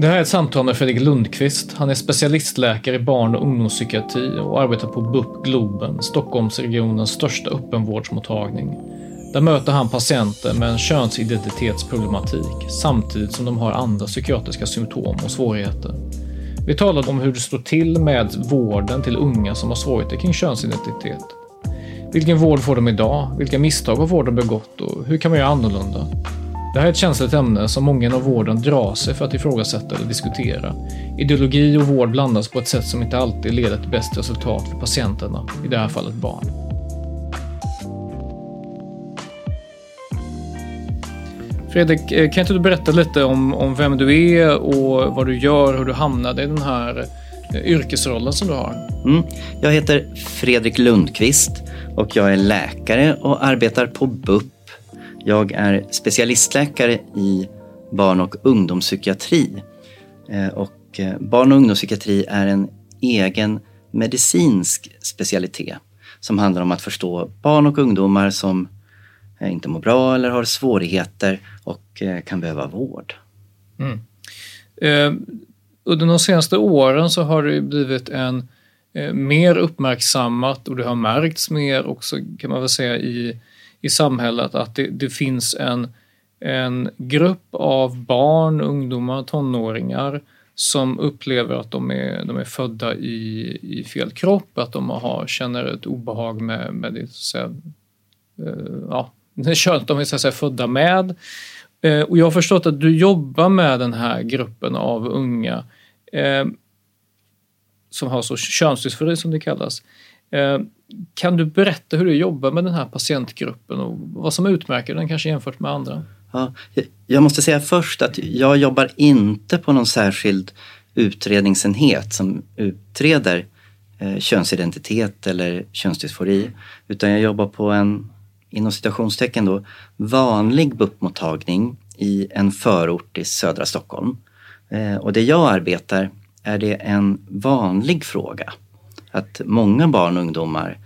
Det här är ett samtal med Fredrik Lundqvist. Han är specialistläkare i barn och ungdomspsykiatri och arbetar på BUP Globen, Stockholmsregionens största öppenvårdsmottagning. Där möter han patienter med en könsidentitetsproblematik samtidigt som de har andra psykiatriska symptom och svårigheter. Vi talade om hur det står till med vården till unga som har svårigheter kring könsidentitet. Vilken vård får de idag? Vilka misstag har vården begått och hur kan man göra annorlunda? Det här är ett känsligt ämne som många inom vården drar sig för att ifrågasätta eller diskutera. Ideologi och vård blandas på ett sätt som inte alltid leder till bäst resultat för patienterna, i det här fallet barn. Fredrik, eh, kan inte du berätta lite om, om vem du är och vad du gör, hur du hamnade i den här eh, yrkesrollen som du har? Mm. Jag heter Fredrik Lundqvist och jag är läkare och arbetar på BUP jag är specialistläkare i barn och ungdomspsykiatri. Eh, och eh, barn och ungdomspsykiatri är en egen medicinsk specialitet som handlar om att förstå barn och ungdomar som eh, inte mår bra eller har svårigheter och kan behöva vård. Mm. Eh, under de senaste åren så har det blivit en eh, mer uppmärksammat och det har märkts mer också kan man väl säga i i samhället att det, det finns en, en grupp av barn, ungdomar, tonåringar som upplever att de är, de är födda i, i fel kropp, att de har, känner ett obehag med, med det, så att säga, eh, ja, det könet de är så att säga, födda med. Eh, och jag har förstått att du jobbar med den här gruppen av unga eh, som har så könsdysfori som det kallas. Eh, kan du berätta hur du jobbar med den här patientgruppen och vad som utmärker den kanske jämfört med andra? Ja, jag måste säga först att jag jobbar inte på någon särskild utredningsenhet som utreder eh, könsidentitet eller könsdysfori. Utan jag jobbar på en, inom citationstecken då, vanlig BUP-mottagning i en förort i södra Stockholm. Eh, och det jag arbetar är det en vanlig fråga att många barn och ungdomar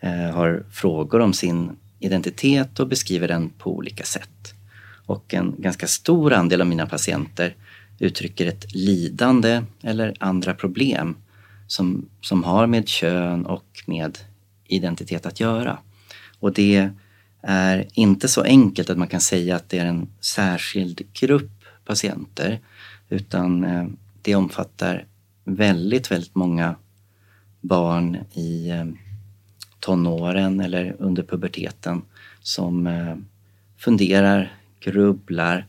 eh, har frågor om sin identitet och beskriver den på olika sätt. Och en ganska stor andel av mina patienter uttrycker ett lidande eller andra problem som, som har med kön och med identitet att göra. Och det är inte så enkelt att man kan säga att det är en särskild grupp patienter utan eh, det omfattar väldigt, väldigt många barn i eh, tonåren eller under puberteten som eh, funderar, grubblar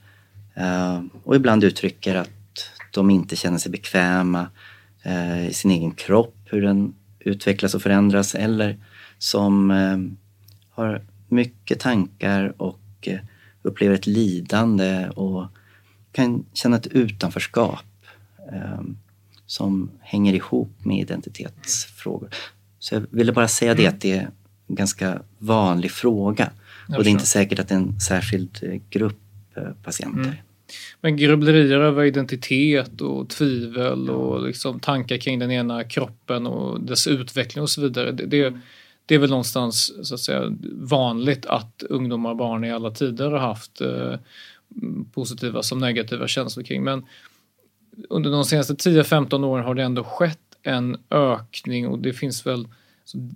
eh, och ibland uttrycker att de inte känner sig bekväma i sin egen kropp, hur den utvecklas och förändras eller som har mycket tankar och upplever ett lidande och kan känna ett utanförskap som hänger ihop med identitetsfrågor. Så jag ville bara säga det mm. att det är en ganska vanlig fråga och det är inte säkert att det är en särskild eh, grupp eh, patienter. Mm. Men grubblerier över identitet och tvivel och liksom tankar kring den ena kroppen och dess utveckling och så vidare. Det, det, det är väl någonstans så att säga, vanligt att ungdomar och barn i alla tider har haft eh, positiva som negativa känslor kring. Men under de senaste 10-15 åren har det ändå skett en ökning och det finns väl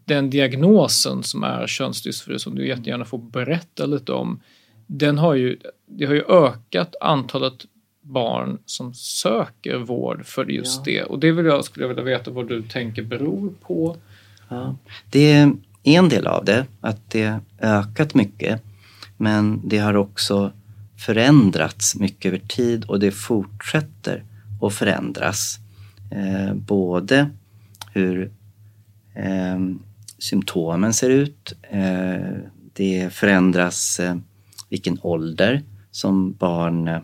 den diagnosen som är könsdysfori, som du jättegärna får berätta lite om, den har ju, det har ju ökat antalet barn som söker vård för just ja. det. Och det vill jag, skulle jag vilja veta vad du tänker beror på. Ja. Det är en del av det, att det ökat mycket. Men det har också förändrats mycket över tid och det fortsätter och förändras. Eh, både hur eh, symptomen ser ut, eh, det förändras eh, vilken ålder som barn eh,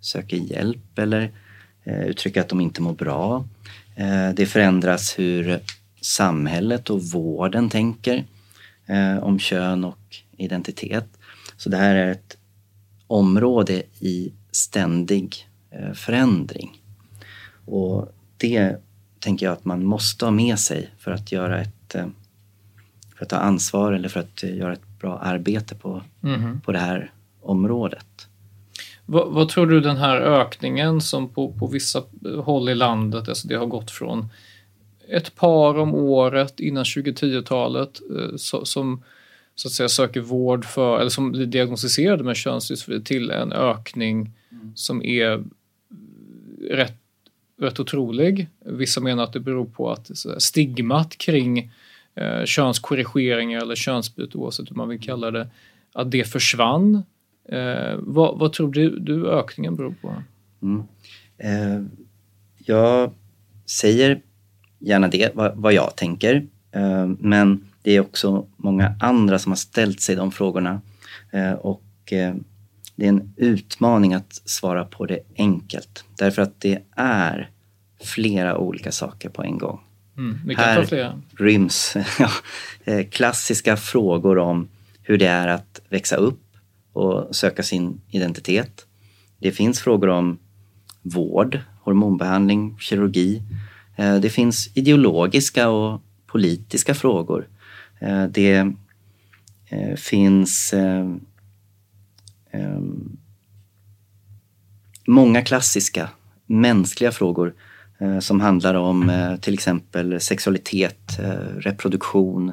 söker hjälp eller eh, uttrycker att de inte mår bra. Eh, det förändras hur samhället och vården tänker eh, om kön och identitet. Så det här är ett område i ständig förändring. Och det tänker jag att man måste ha med sig för att göra ett eh, för att ta ansvar eller för att göra ett bra arbete på, mm. på det här området. Vad, vad, tror du den här ökningen som på, på vissa håll i landet, alltså det har gått från ett par om året innan 2010-talet eh, som så att säga söker vård för, eller som blir diagnostiserade med könsdysfori till en ökning mm. som är rätt, rätt otrolig. Vissa menar att det beror på att stigmat kring eh, könskorrigeringar eller könsbyte oavsett hur man vill kalla det, att det försvann. Eh, vad, vad, tror du, du ökningen beror på? Mm. Eh, jag säger gärna det, vad, vad jag tänker. Eh, men det är också många andra som har ställt sig de frågorna. Eh, och eh, det är en utmaning att svara på det enkelt. Därför att det är flera olika saker på en gång. Mm, Här ryms eh, klassiska frågor om hur det är att växa upp och söka sin identitet. Det finns frågor om vård, hormonbehandling, kirurgi. Det finns ideologiska och politiska frågor Eh, det eh, finns eh, Ehm, många klassiska mänskliga frågor eh, som handlar om eh, till exempel sexualitet, eh, reproduktion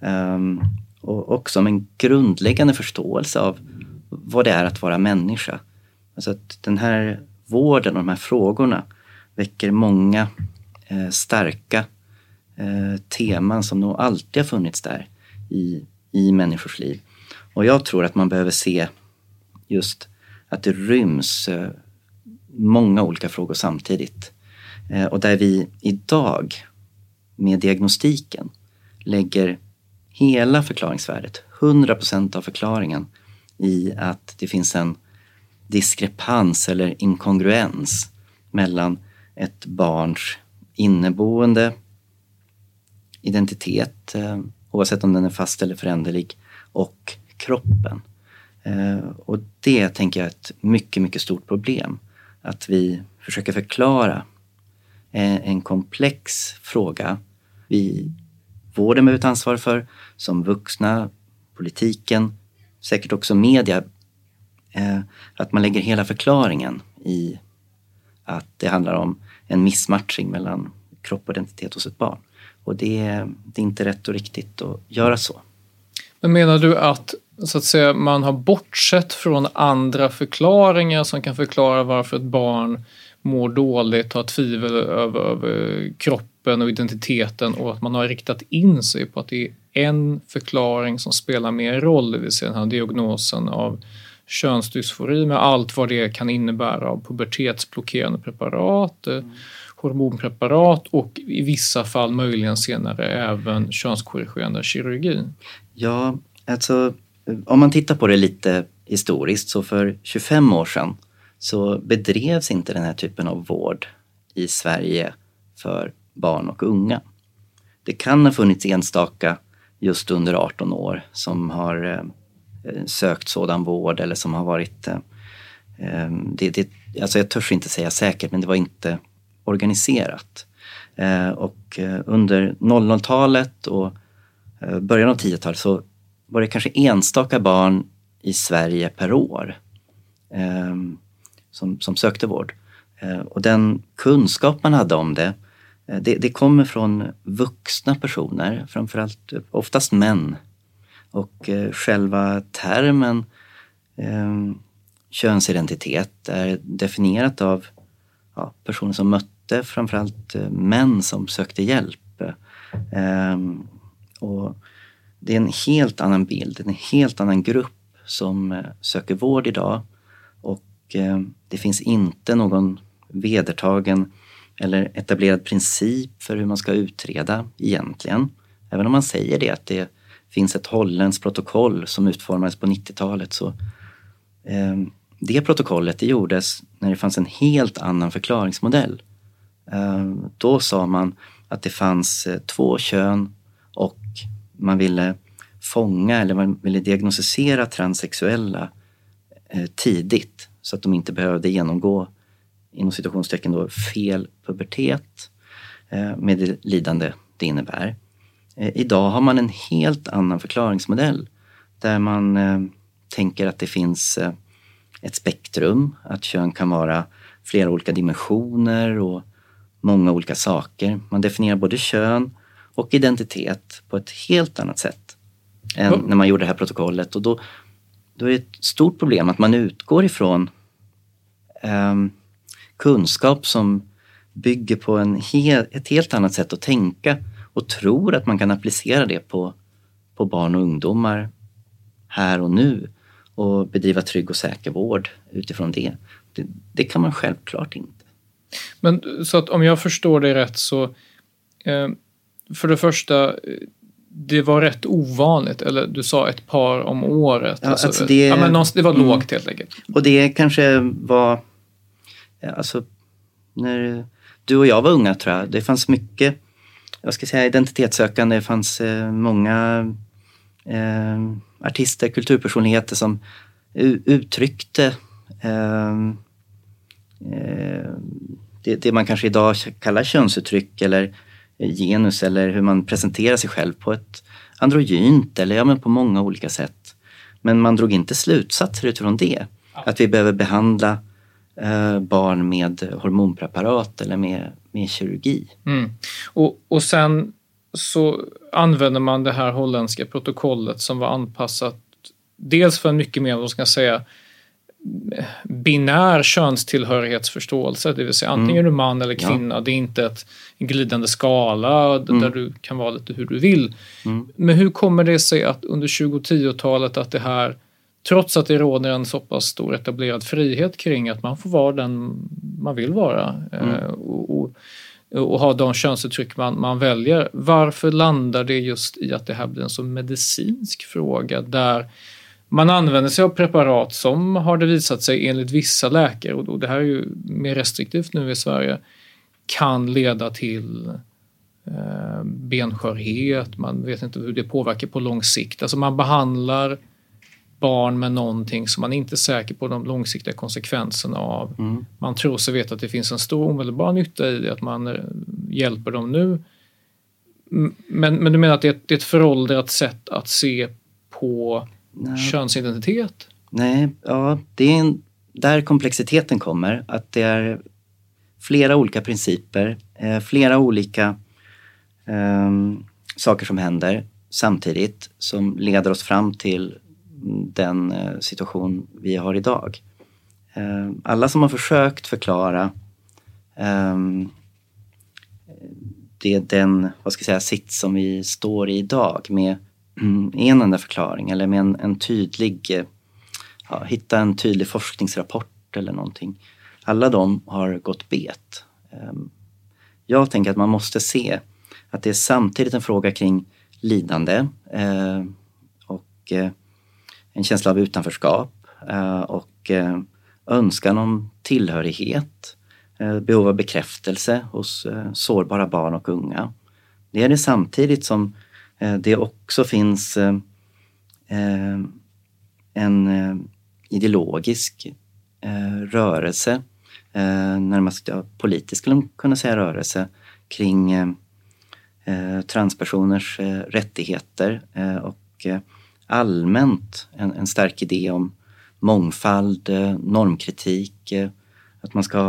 ehm, och också om en grundläggande förståelse av vad det är att vara människa. Alltså att den här vården och de här frågorna väcker många starka eh, teman som nog alltid har funnits där i, i människors liv. Och jag tror att man behöver se just att det ryms eh, många olika frågor samtidigt. Eh, och där vi idag med diagnostiken lägger hela förklaringsvärdet, 100 procent av förklaringen i att det finns en diskrepans eller inkongruens mellan ett barns inneboende identitet, eh, oavsett om den är fast eller föränderlig, och kroppen. Eh, och det tänker jag är ett mycket, mycket stort problem. Att vi försöker förklara eh, en komplex fråga vi vården behöver ta ansvar för, som vuxna, politiken, säkert också media. Eh, att man lägger hela förklaringen i att det handlar om en missmatchning mellan kropp och identitet hos ett barn. Och det, det är inte rätt och riktigt att göra så. Men menar du att, så att säga, man har bortsett från andra förklaringar som kan förklara varför ett barn mår dåligt, har tvivel över, över kroppen och identiteten och att man har riktat in sig på att det är en förklaring som spelar mer roll, det vill säga den här diagnosen av könsdysfori med allt vad det kan innebära av pubertetsblockerande preparat, mm hormonpreparat och i vissa fall möjligen senare även könskorrigerande kirurgi? Ja, alltså om man tittar på det lite historiskt så för 25 år sedan så bedrevs inte den här typen av vård i Sverige för barn och unga. Det kan ha funnits enstaka just under 18 år som har eh, eh, sökt sådan vård eller som har varit eh, det, det, alltså jag törs inte säga säkert, men det var inte organiserat. Och under 00-talet och början av 10-talet så var det kanske enstaka barn i Sverige per år ehm, som, som sökte vård. Eh, och den kunskap man hade om det eh, det, det kommer från vuxna personer, framförallt oftast män. Och eh, själva termen ehm, könsidentitet är definierat av ja, personer som mötte framförallt män som sökte hjälp. Ehm, och det är en helt annan bild, en helt annan grupp som eh, söker vård idag och eh, det finns inte någon vedertagen eller etablerad princip för hur man ska utreda egentligen. Även om man säger det att det finns ett holländskt protokoll som utformades på 90-talet så eh, det protokollet det gjordes när det fanns en helt annan förklaringsmodell. Eh, då sa man att det fanns två kön och man ville fånga eller man ville diagnostisera transsexuella eh, tidigt så att de inte behövde genomgå inom situationstecken då, fel pubertet eh, med det lidande det innebär. Eh, idag har man en helt annan förklaringsmodell där man eh, tänker att det finns eh, ett spektrum, att kön kan vara flera olika dimensioner och många olika saker. Man definierar både kön och identitet på ett helt annat sätt än mm. när man gjorde det här protokollet. Och då, då är det ett stort problem att man utgår ifrån um, kunskap som bygger på en hel, ett helt annat sätt att tänka och tror att man kan applicera det på, på barn och ungdomar här och nu och bedriva trygg och säker vård utifrån det. Det, det kan man självklart inte. Men så att om jag förstår det rätt så eh, för det första, det var rätt ovanligt, eller du sa ett par om året. Ja, alltså, alltså det, ja, men det var mm, lågt helt enkelt. Och det kanske var, alltså när du och jag var unga tror jag, det fanns mycket, jag ska säga identitetssökande, det fanns eh, många eh, artister, kulturpersonligheter som uttryckte eh, eh, det, det, man kanske idag kallar könsuttryck eller genus eller hur man presenterar sig själv på ett androgynt eller ja, men på många olika sätt. Men man drog inte slutsatser utifrån det. Att vi behöver behandla eh, barn med hormonpreparat eller med, med kirurgi. Mm. Och, och sen så använder man det här holländska protokollet som var anpassat dels för en mycket mer, vad ska jag säga, binär könstillhörighetsförståelse, det vill säga antingen mm. är du man eller kvinna. Ja. Det är inte ett, en glidande skala mm. där du kan vara lite hur du vill. Mm. Men hur kommer det sig att under 2010-talet att det här, trots att det råder en så pass stor etablerad frihet kring att man får vara den man vill vara mm. eh, och, och, och, ha de könsuttryck man, man väljer. Varför landar det just i att det här blir en så medicinsk fråga där man använder sig av preparat som har det visat sig enligt vissa läkare, och det här är ju mer restriktivt nu i Sverige, kan leda till eh, benskörhet, man vet inte hur det påverkar på lång sikt. Alltså man behandlar barn med någonting som man inte är säker på de långsiktiga konsekvenserna av. Mm. Man tror sig veta att det finns en stor omedelbar nytta i att man eh, hjälper dem nu. Men, men du menar att det är, ett, det är ett föråldrat sätt att se på Nej. könsidentitet? Nej, ja, det är en, där komplexiteten kommer. Att det är flera olika principer, eh, flera olika eh, saker som händer samtidigt som leder oss fram till den eh, situation vi har idag. Eh, alla som har försökt förklara ehm, det är den vad ska jag säga, sits som vi står i idag med Mm, en enda förklaring eller med en, en tydlig, eh, ja, hitta en tydlig forskningsrapport eller någonting. Alla de har gått bet. Ehm, jag tänker att man måste se att det är samtidigt en fråga kring lidande eh, och eh, en känsla av utanförskap och önskan om tillhörighet, behov av bekräftelse hos sårbara barn och unga. Det är det samtidigt som Eh, det också finns eh, eh, en ideologisk rörelse, närmast politisk skulle man kunna säga rörelse, kring transpersoners rättigheter och allmänt en, en stark idé om mångfald, normkritik, att man ska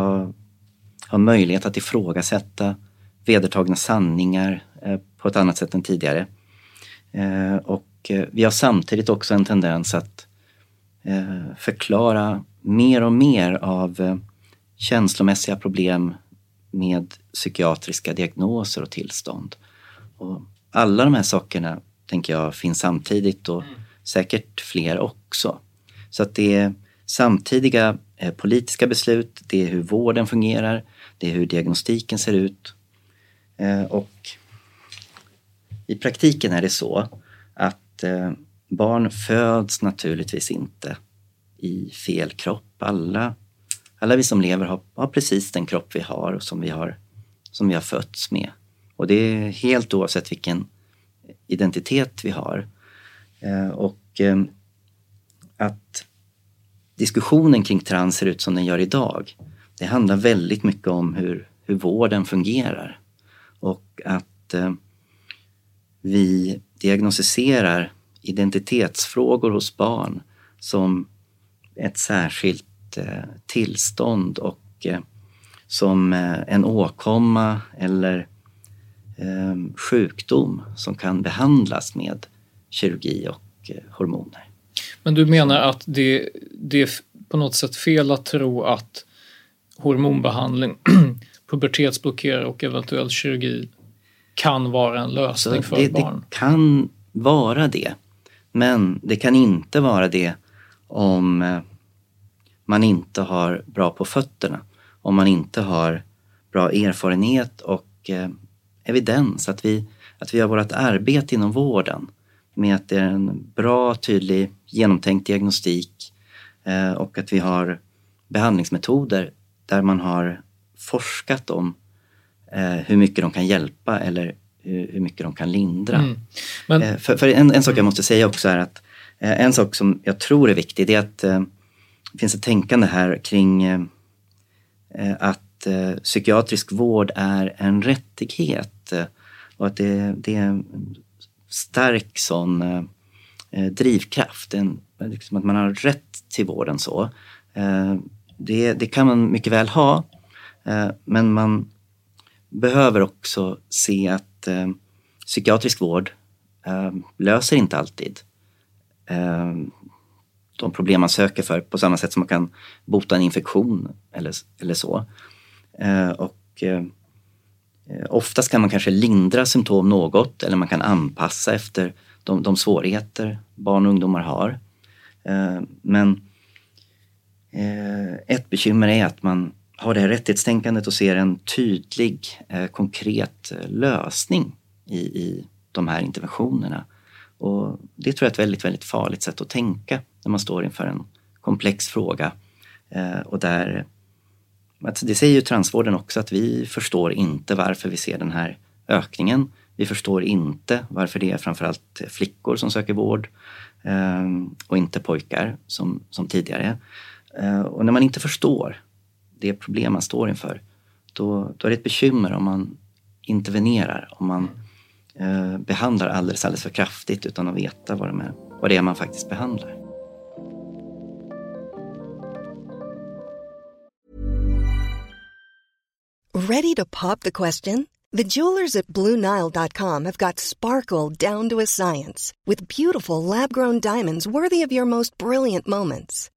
ha möjlighet att ifrågasätta vedertagna sanningar på ett annat sätt än tidigare. Eh, och eh, vi har samtidigt också en tendens att eh, förklara mer och mer av känslomässiga problem med psykiatriska diagnoser och tillstånd. Och alla de här sakerna tänker jag finns samtidigt och säkert fler också. Så att det är samtidiga politiska beslut, det är hur vården fungerar, det är hur diagnostiken ser ut. Och i praktiken är det så att eh, barn föds naturligtvis inte i fel kropp. Alla, alla vi som lever har, har precis den kropp vi har och som vi har, som vi har fötts med. Och det är helt oavsett vilken identitet vi har. Eh, och eh, att diskussionen kring trans ser ut som den gör idag, det handlar väldigt mycket om hur, hur vården fungerar. Och att eh, vi diagnostiserar identitetsfrågor hos barn som ett särskilt eh, tillstånd och eh, som eh, en åkomma eller ehm, sjukdom som kan behandlas med kirurgi och hormoner. Men du menar att det, det är på något sätt fel att tro att hormonbehandling, pubertetsblockerare och eventuell kirurgi kan vara en lösning för det, barn? Det kan vara det. Men det kan inte vara det om eh, man inte har bra på fötterna. Om man inte har bra erfarenhet och eh, evidens. Att vi, att vi har vårt arbete inom vården med att det är en bra, tydlig, genomtänkt diagnostik eh, och att vi har behandlingsmetoder där man har forskat om eh, hur mycket de kan hjälpa eller hur, hur mycket de kan lindra. Mm. Men, Eh, för för en, en sak jag måste säga också är att eh, en sak som jag tror är viktig det är att eh, det finns ett tänkande här kring eh, eh, att psykiatrisk vård är en rättighet och att det, det är en stark sån drivkraft. En, liksom att man har rätt till vården så. Det, det kan man mycket väl ha men man behöver också se att eh, psykiatrisk vård eh, löser inte alltid eh, de problem man söker för på samma sätt som man kan bota en infektion eller, eller så. Eh, och eh, oftast kan man kanske lindra symptom något eller man kan anpassa efter de, de svårigheter barn och ungdomar har. Eh, men eh, ett bekymmer är att man har det här rättighetstänkandet och ser en tydlig, eh, konkret eh, lösning i, i de här interventionerna. Och det tror jag är ett väldigt, väldigt farligt sätt att tänka när man står inför en komplex fråga. Eh, och där, alltså det säger ju transvården också, att vi förstår inte varför vi ser den här ökningen. Vi förstår inte varför det är framförallt flickor som söker vård eh, och inte pojkar som, som tidigare. Eh, och när man inte förstår det problem man står inför, då, då är det ett bekymmer om man intervenerar, om man eh, behandlar alldeles, alldeles för kraftigt utan att veta vad, de är, vad det är man faktiskt behandlar. Ready to pop the question? The jewelers at BlueNile.com have got sparkle down to a science with beautiful lab grown diamonds worthy of your most brilliant moments.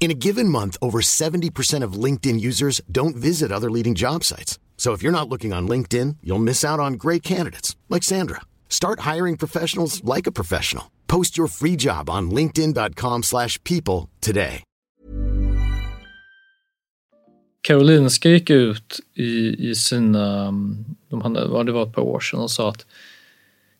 In a given month, over 70% of LinkedIn users don't visit other leading job sites. So if you're not looking on LinkedIn, you'll miss out on great candidates like Sandra. Start hiring professionals like a professional. Post your free job on linkedin.com/people today. Karolinska gick ut i, i sina, um, de hade, det var ett par år sedan och sa att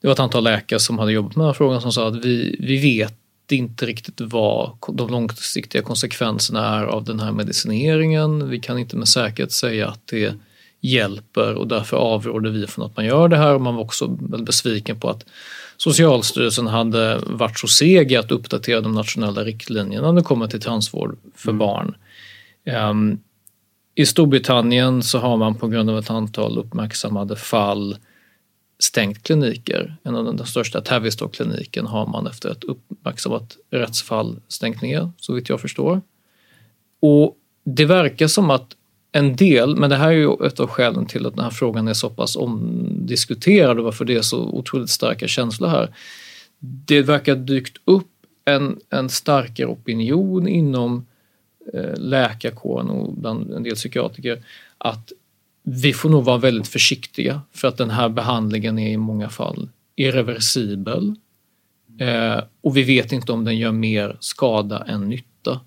det var ett antal läkare som hade jobbat med den frågan som sa att vi, vi vet inte riktigt vad de långsiktiga konsekvenserna är av den här medicineringen. Vi kan inte med säkerhet säga att det hjälper och därför avråder vi från att man gör det här. Och man var också besviken på att Socialstyrelsen hade varit så seg i att uppdatera de nationella riktlinjerna när det kommer till transvård för barn. Um, I Storbritannien så har man på grund av ett antal uppmärksammade fall stängt kliniker. En av de största, Tavistock-kliniken, har man efter ett uppmärksammat rättsfall stängt ner, så vitt jag förstår. Och det verkar som att en del, men det här är ju ett av skälen till att den här frågan är så pass omdiskuterad och varför det är så otroligt starka känslor här. Det verkar ha dykt upp en, en starkare opinion inom eh, läkarkåren och bland en del psykiatriker att vi får nog vara väldigt försiktiga för att den här behandlingen är i många fall irreversibel. Eh, och vi vet inte om den gör mer skada än nytta.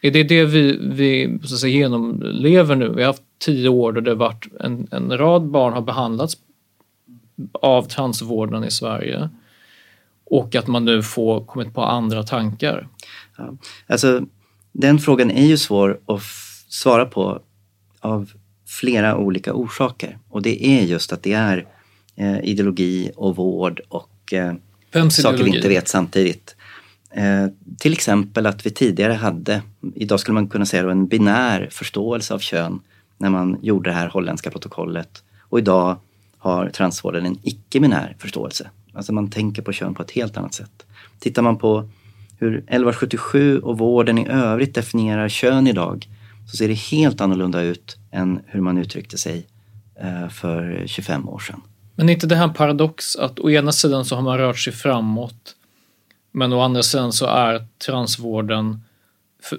Är det det vi, vi så att säga, genomlever nu? Vi har haft tio år då det varit en, en rad barn har behandlats av transvården i Sverige och att man nu får kommit på andra tankar. Ja, alltså, den frågan är ju svår att svara på av flera olika orsaker. Och det är just att det är eh, ideologi och vård och eh, saker vi inte vet samtidigt. Eh, till exempel att vi tidigare hade, idag skulle man kunna säga då, en binär förståelse av kön när man gjorde det här holländska protokollet. Och idag har transvården en icke-binär förståelse. Alltså man tänker på kön på ett helt annat sätt. Tittar man på hur 1177 och vården i övrigt definierar kön idag så ser det helt annorlunda ut än hur man uttryckte sig eh, för 25 år sedan. Men är inte det här en paradox att å ena sidan så har man rört sig framåt men å andra sidan så är transvården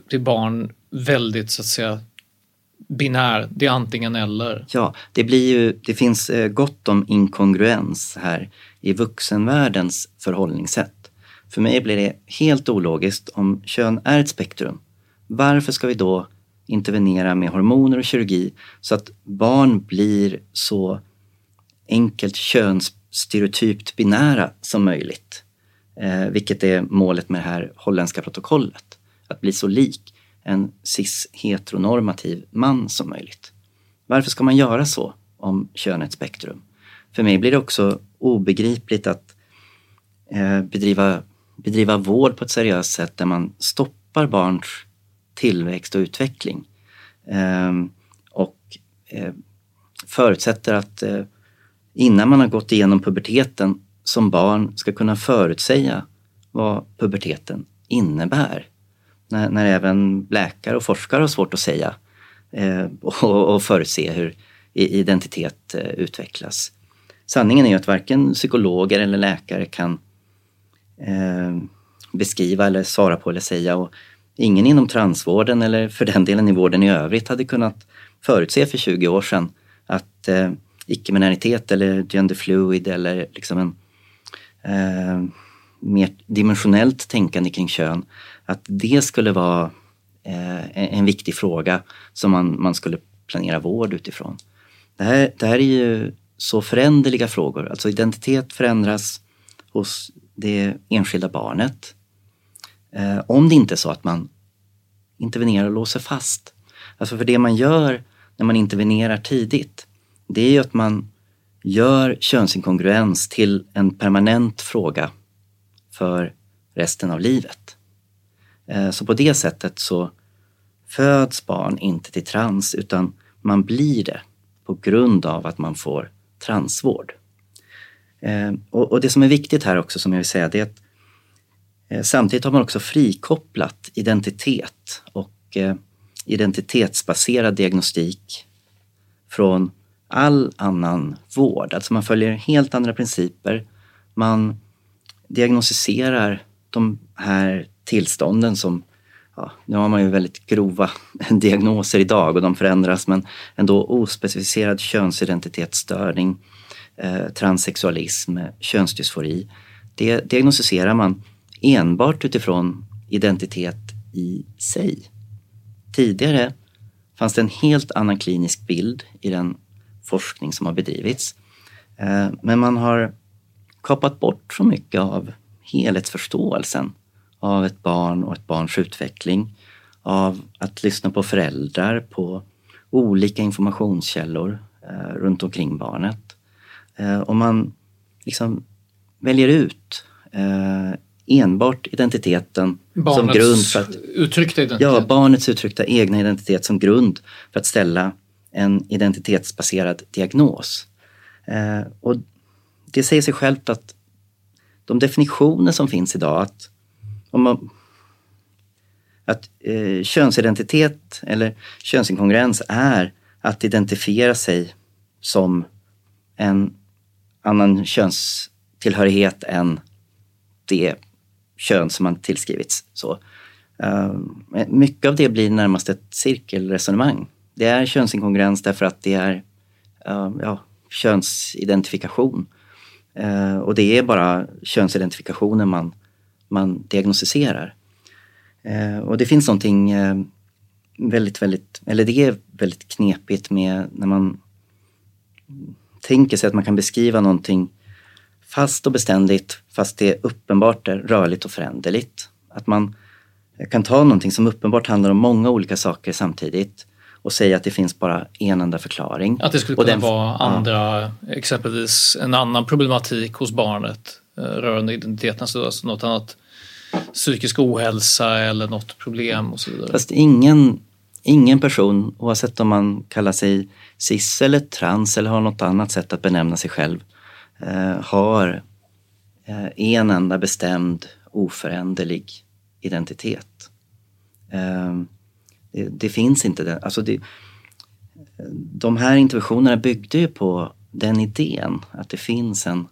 till barn väldigt så att säga binär, det är antingen eller. Ja, det blir ju, det finns eh, gott om inkongruens här i vuxenvärldens förhållningssätt. För mig blir det helt ologiskt om kön är ett spektrum. Varför ska vi då intervenera med hormoner och kirurgi så att barn blir så enkelt könsstereotypt binära som möjligt. Eh, vilket är målet med det här holländska protokollet. Att bli så lik en cis-heteronormativ man som möjligt. Varför ska man göra så om könets spektrum? För mig blir det också obegripligt att eh, bedriva, bedriva vård på ett seriöst sätt där man stoppar barns tillväxt och utveckling. Ehm, och eh, förutsätter att eh, innan man har gått igenom puberteten som barn ska kunna förutsäga vad puberteten innebär. När, när även läkare och forskare har svårt att säga eh, och, och förutse hur identitet eh, utvecklas. Sanningen är ju att varken psykologer eller läkare kan beskriva eller svara på eller säga och ingen inom transvården eller för den delen i vården i övrigt hade kunnat förutse för 20 år sedan att eh, icke-binaritet eller genderfluid eller liksom en eh, mer dimensionellt tänkande kring kön, att det skulle vara eh, en viktig fråga som man, man skulle planera vård utifrån. Det här, det här är ju så föränderliga frågor, alltså identitet förändras hos det enskilda barnet. Eh, om det inte är så att man intervenerar och låser fast. Alltså för det man gör när man intervenerar tidigt, det är ju att man gör könsinkongruens till en permanent fråga för resten av livet. Eh, så på det sättet så föds barn inte till trans utan man blir det på grund av att man får transvård. Eh, och det som är viktigt här också som jag vill säga det är att Eh, samtidigt har man också frikopplat identitet och eh, identitetsbaserad diagnostik från all annan vård. Alltså man följer helt andra principer. Man diagnostiserar de här tillstånden som ja, nu har man ju väldigt grova diagnoser idag och de förändras men ändå ospecificerad könsidentitetsstörning, eh, transsexualism, eh, könsdysfori. Det diagnostiserar man enbart utifrån identitet i sig. Tidigare fanns det en helt annan klinisk bild i den forskning som har bedrivits. Eh, men man har kapat bort så mycket av helhetsförståelsen av ett barn och ett barns utveckling. Av att lyssna på föräldrar, på olika informationskällor eh, runt omkring barnet. Om och man liksom väljer ut enbart identiteten Barnets som grund för att... uttryckta identitet. Ja, barnets uttryckta egna identitet som grund för att ställa en identitetsbaserad diagnos. Eh, och det säger sig självt att de definitioner som finns idag, att, om man, att eh, könsidentitet eller könsinkongruens är att identifiera sig som en annan könstillhörighet än det kön som man tillskrivits. Så, eh, mycket av det blir närmast ett cirkelresonemang. Det är könsinkongruens därför att det är eh, ja, könsidentifikation. Eh, och det är bara könsidentifikationen man, man diagnostiserar. och det finns någonting väldigt, väldigt, eller det är väldigt knepigt med när man tänker sig att man kan beskriva någonting fast och beständigt fast det är uppenbart är rörligt och föränderligt. Att man kan ta någonting som uppenbart handlar om många olika saker samtidigt och säga att det finns bara en enda förklaring. Att det skulle kunna den, vara andra, ja. exempelvis en annan problematik hos barnet eh, rörande identiteten, alltså något annat psykisk ohälsa eller något problem och så vidare. Fast ingen, ingen person, oavsett om man kallar sig cis eller trans eller har något annat sätt att benämna sig själv, Eh, har eh, en enda bestämd oföränderlig identitet. Eh, det, det, finns inte den, Alltså det, de här interventionerna byggde ju på den idén att det finns en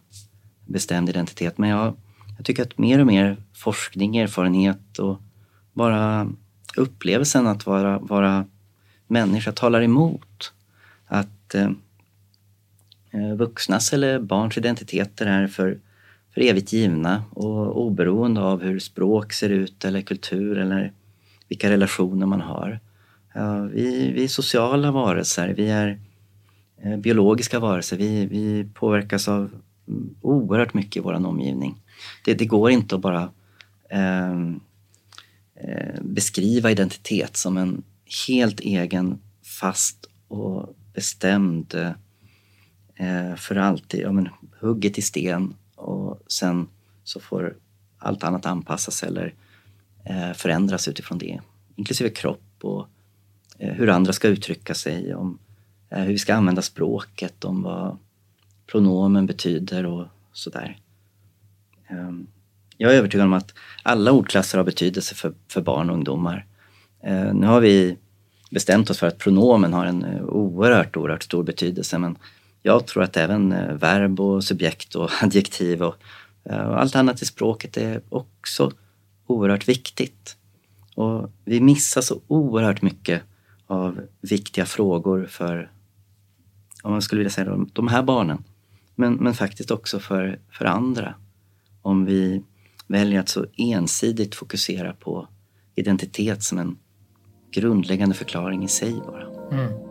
bestämd identitet. Men jag, jag tycker att mer och mer forskning, erfarenhet och bara upplevelsen att vara, vara människa talar emot att Eh, Eh, vuxnas eller barns identiteter är för, för evigt givna och oberoende av hur språk ser ut eller kultur eller vilka relationer man har. Vi, vi är sociala varelser, vi är eh, biologiska varelser. Vi, vi påverkas av mm, oerhört mycket i vår omgivning. Det, det går inte att bara ehm, eh, beskriva identitet som en helt egen, fast och bestämd eh, Eh, för alltid, ja, men, hugget i sten och sen så får allt annat anpassas eller eh, förändras utifrån det. Inklusive kropp och eh, hur andra ska uttrycka sig, om eh, hur vi ska använda språket, om vad pronomen betyder och sådär. Ehm, jag är övertygad om att alla ordklasser har betydelse för, för barn och ungdomar. Eh, nu har vi bestämt oss för att pronomen har en eh, oerhört, oerhört stor betydelse men jag tror att även eh, verb och subjekt och adjektiv och, och allt annat i språket är också oerhört viktigt. Och vi missar så oerhört mycket av viktiga frågor för, om man skulle vilja säga de här barnen. Men, men faktiskt också för, för andra. Om vi väljer att så ensidigt fokusera på identitet som en grundläggande förklaring i sig bara. Mm.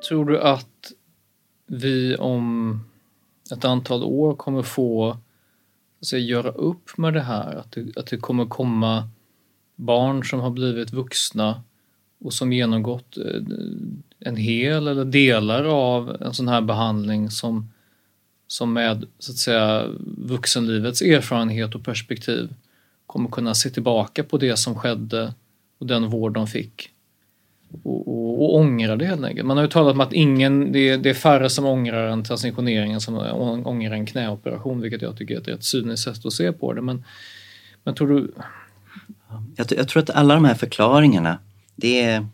Tror du att vi om ett antal år kommer få alltså, göra upp med det här? Att det, att det kommer komma barn som har blivit vuxna och som genomgått eh, en hel eller delar av en sån här behandling som, som med så att säga vuxenlivets erfarenhet och perspektiv kommer kunna se tillbaka på det som skedde och den vård de fick och, och, och ångra det helt enkelt. Man har ju talat om att ingen, det, är, det är färre som ångrar en transitionering än som ångrar en knäoperation, vilket jag tycker är ett rätt cyniskt sätt att se på det. Men, men tror du... Jag, jag, tror att alla de här förklaringarna, det är,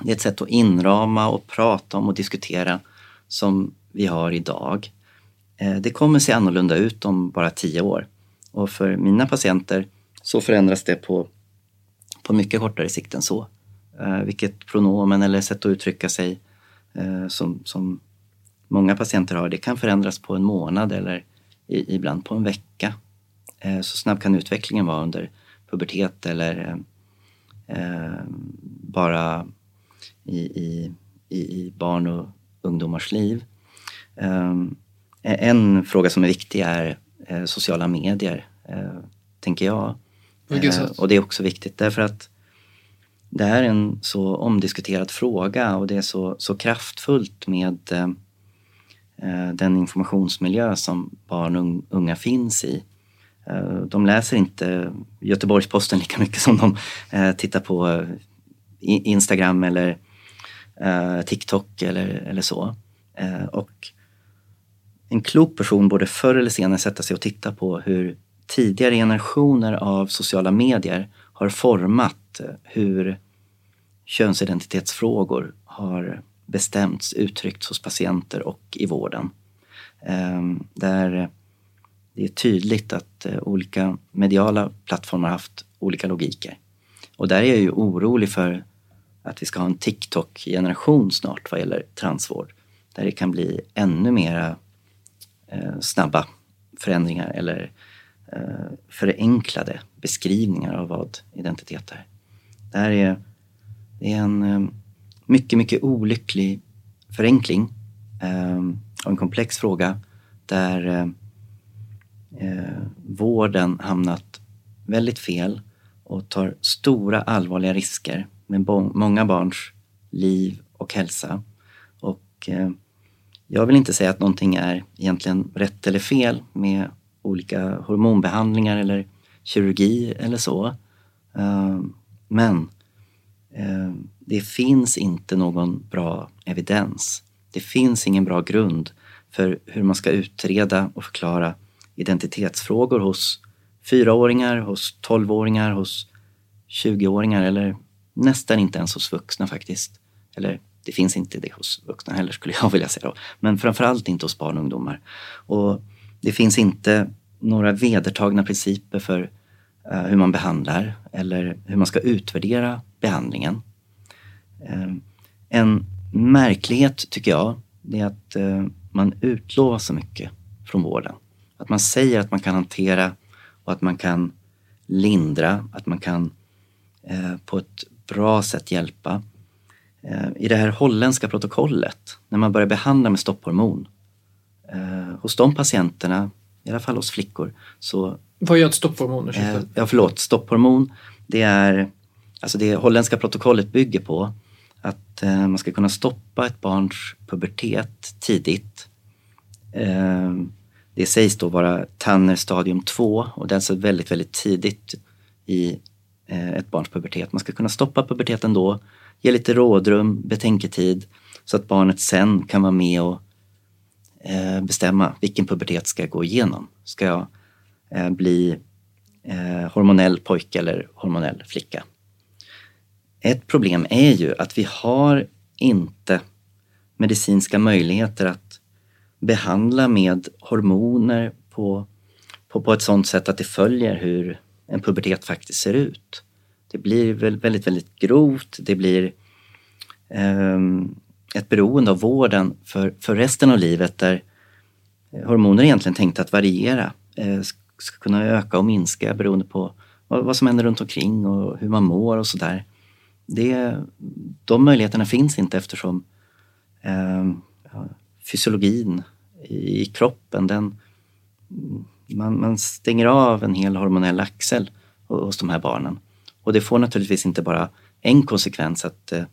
det är ett sätt att inrama och prata om och diskutera som vi har idag. Eh, det kommer se annorlunda ut om bara tio år. Och för mina patienter så förändras det på, på mycket kortare sikt än så. Eh, vilket pronomen eller sätt att uttrycka sig eh, som, som många patienter har, det kan förändras på en månad eller i, ibland på en vecka. Eh, så snabb kan utvecklingen vara under pubertet eller eh, bara i, i, i barn och ungdomars liv. Um, en fråga som är viktig är eh, sociala medier, eh, tänker jag. Eh, och det är också viktigt därför att det är en så omdiskuterad fråga och det är så, så kraftfullt med eh, den informationsmiljö som barn och unga finns i. Eh, de läser inte Göteborgs-Posten lika mycket som de eh, tittar på eh, Instagram eller eh, TikTok eller, eller så. och en klok person borde förr eller senare sätta sig och titta på hur tidigare generationer av sociala medier har format hur könsidentitetsfrågor har bestämts, uttryckts hos patienter och i vården. Ehm, där det är tydligt att eh, olika mediala plattformar har haft olika logiker. Och där är jag ju orolig för att vi ska ha en TikTok-generation snart vad gäller transvård. Där det kan bli ännu mera eh, snabba förändringar eller eh, Eh, förenklade beskrivningar av vad identitet är. Det här är, det är en eh, mycket, mycket olycklig förenkling eh, av en komplex fråga där eh, vården hamnat väldigt fel och tar stora allvarliga risker med många barns liv och hälsa. Och eh, jag vill inte säga att någonting är egentligen rätt eller fel med olika hormonbehandlingar eller kirurgi eller så. Ehm, men ehm, det finns inte någon bra evidens. Det finns ingen bra grund för hur man ska utreda och förklara identitetsfrågor hos fyraåringar, hos tolvåringar, hos 20-åringar eller nästan inte ens hos vuxna faktiskt. Eller det finns inte det hos vuxna heller skulle jag vilja säga. Då. Men framförallt inte hos barn och ungdomar. Och det finns inte några vedertagna principer för eh, hur man behandlar eller hur man ska utvärdera behandlingen. Eh, en märklighet tycker jag, det är att eh, man utlovar så mycket från vården. Att man säger att man kan hantera och att man kan lindra, att man kan på ett bra sätt hjälpa. I det här holländska protokollet, när man börjar behandla med stopphormon, hos de patienterna, i alla fall hos flickor, så... Vad gör ett stopphormon? Eh, ja, förlåt. Stopphormon, det är... Alltså det holländska protokollet bygger på att man ska kunna stoppa ett barns pubertet tidigt. Det sägs då vara Tanner stadium 2 och det är alltså väldigt, väldigt tidigt i ett barns pubertet. Man ska kunna stoppa puberteten då ge lite rådrum, betänketid så att barnet sen kan vara med och eh, Eh, bestämma vilken pubertet ska jag gå igenom. Ska jag eh, bli eh, hormonell pojke eller hormonell flicka? Ett problem är ju att vi har inte medicinska möjligheter att behandla med hormoner på, på, på ett sådant sätt att det följer hur en pubertet faktiskt ser ut. Det blir väldigt, väldigt grovt. Det blir um, ett beroende av vården för, för resten av livet där hormoner är egentligen tänkta att variera. Eh, ska kunna öka och minska beroende på vad, vad som händer runt omkring och hur man mår och sådär. de möjligheterna finns inte eftersom eh, fysiologin i, i kroppen, den, man, man, stänger av en hel hormonell axel hos de här barnen. Och det får naturligtvis inte bara en konsekvens att eh,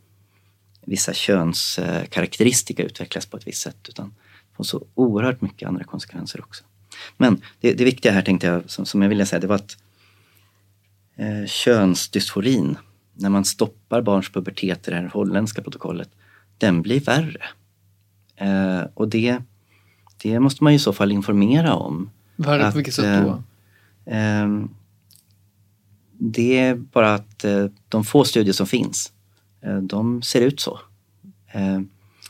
vissa könskaraktäristika utvecklas på ett visst sätt utan det får så oerhört mycket andra konsekvenser också. Men det, det viktiga här tänkte jag, som, som jag ville säga, det var att eh, könsdysforin, när man stoppar barns pubertet i det här holländska protokollet, den blir värre. Eh, och det, det måste man i så fall informera om. Värre på vilket sätt då? Eh, eh det är bara att eh, de få studier som finns, Eh, de ser ut så.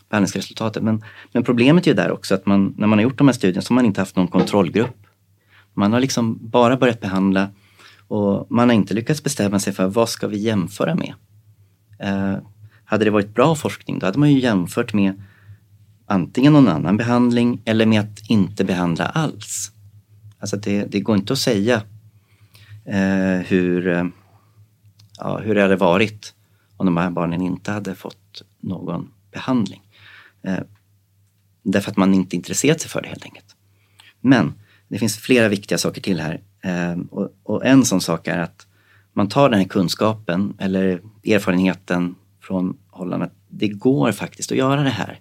Behandlingsresultatet. Men, men problemet är ju där också att man, när man har gjort de här studierna så har man inte haft någon kontrollgrupp. Man har liksom bara börjat behandla och man har inte lyckats bestämma sig för vad ska vi jämföra med? Eh, hade det varit bra forskning då hade man ju jämfört med antingen någon annan behandling eller med att inte behandla alls. Alltså det, det går inte att säga eh, hur, eh, ja, hur det hade varit om de här barnen inte hade fått någon behandling. Eh, därför att man inte intresserat sig för det helt enkelt. Men det finns flera viktiga saker till här. Eh, och, och, en sån sak är att man tar den här kunskapen eller erfarenheten från Holland att det går faktiskt att göra det här.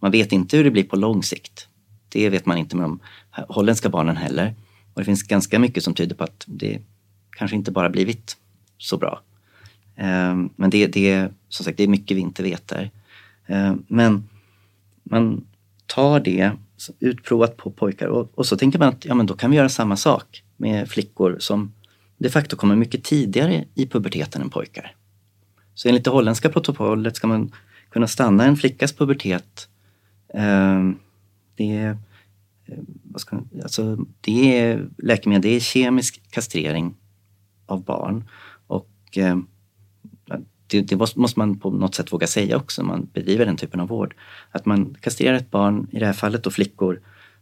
Man vet inte hur det blir på lång sikt. Det vet man inte med de holländska barnen heller. Och det finns ganska mycket som tyder på att det kanske inte bara blivit så bra. Ehm, men det, det, som sagt, det är mycket vi inte vet där. Ehm, men man tar det utprovat på pojkar och, och, så tänker man att ja, men då kan vi göra samma sak med flickor som de facto kommer mycket tidigare i puberteten än pojkar. Så enligt det holländska protokollet ska man kunna stanna en flickas pubertet. Ehm, det är, eh, vad ska, alltså, det är läkemedel, det är kemisk kastrering av barn. Och eh, det, det, måste man på något sätt våga säga också när man bedriver den typen av vård. Att man kastrerar ett barn, i det här fallet då flickor,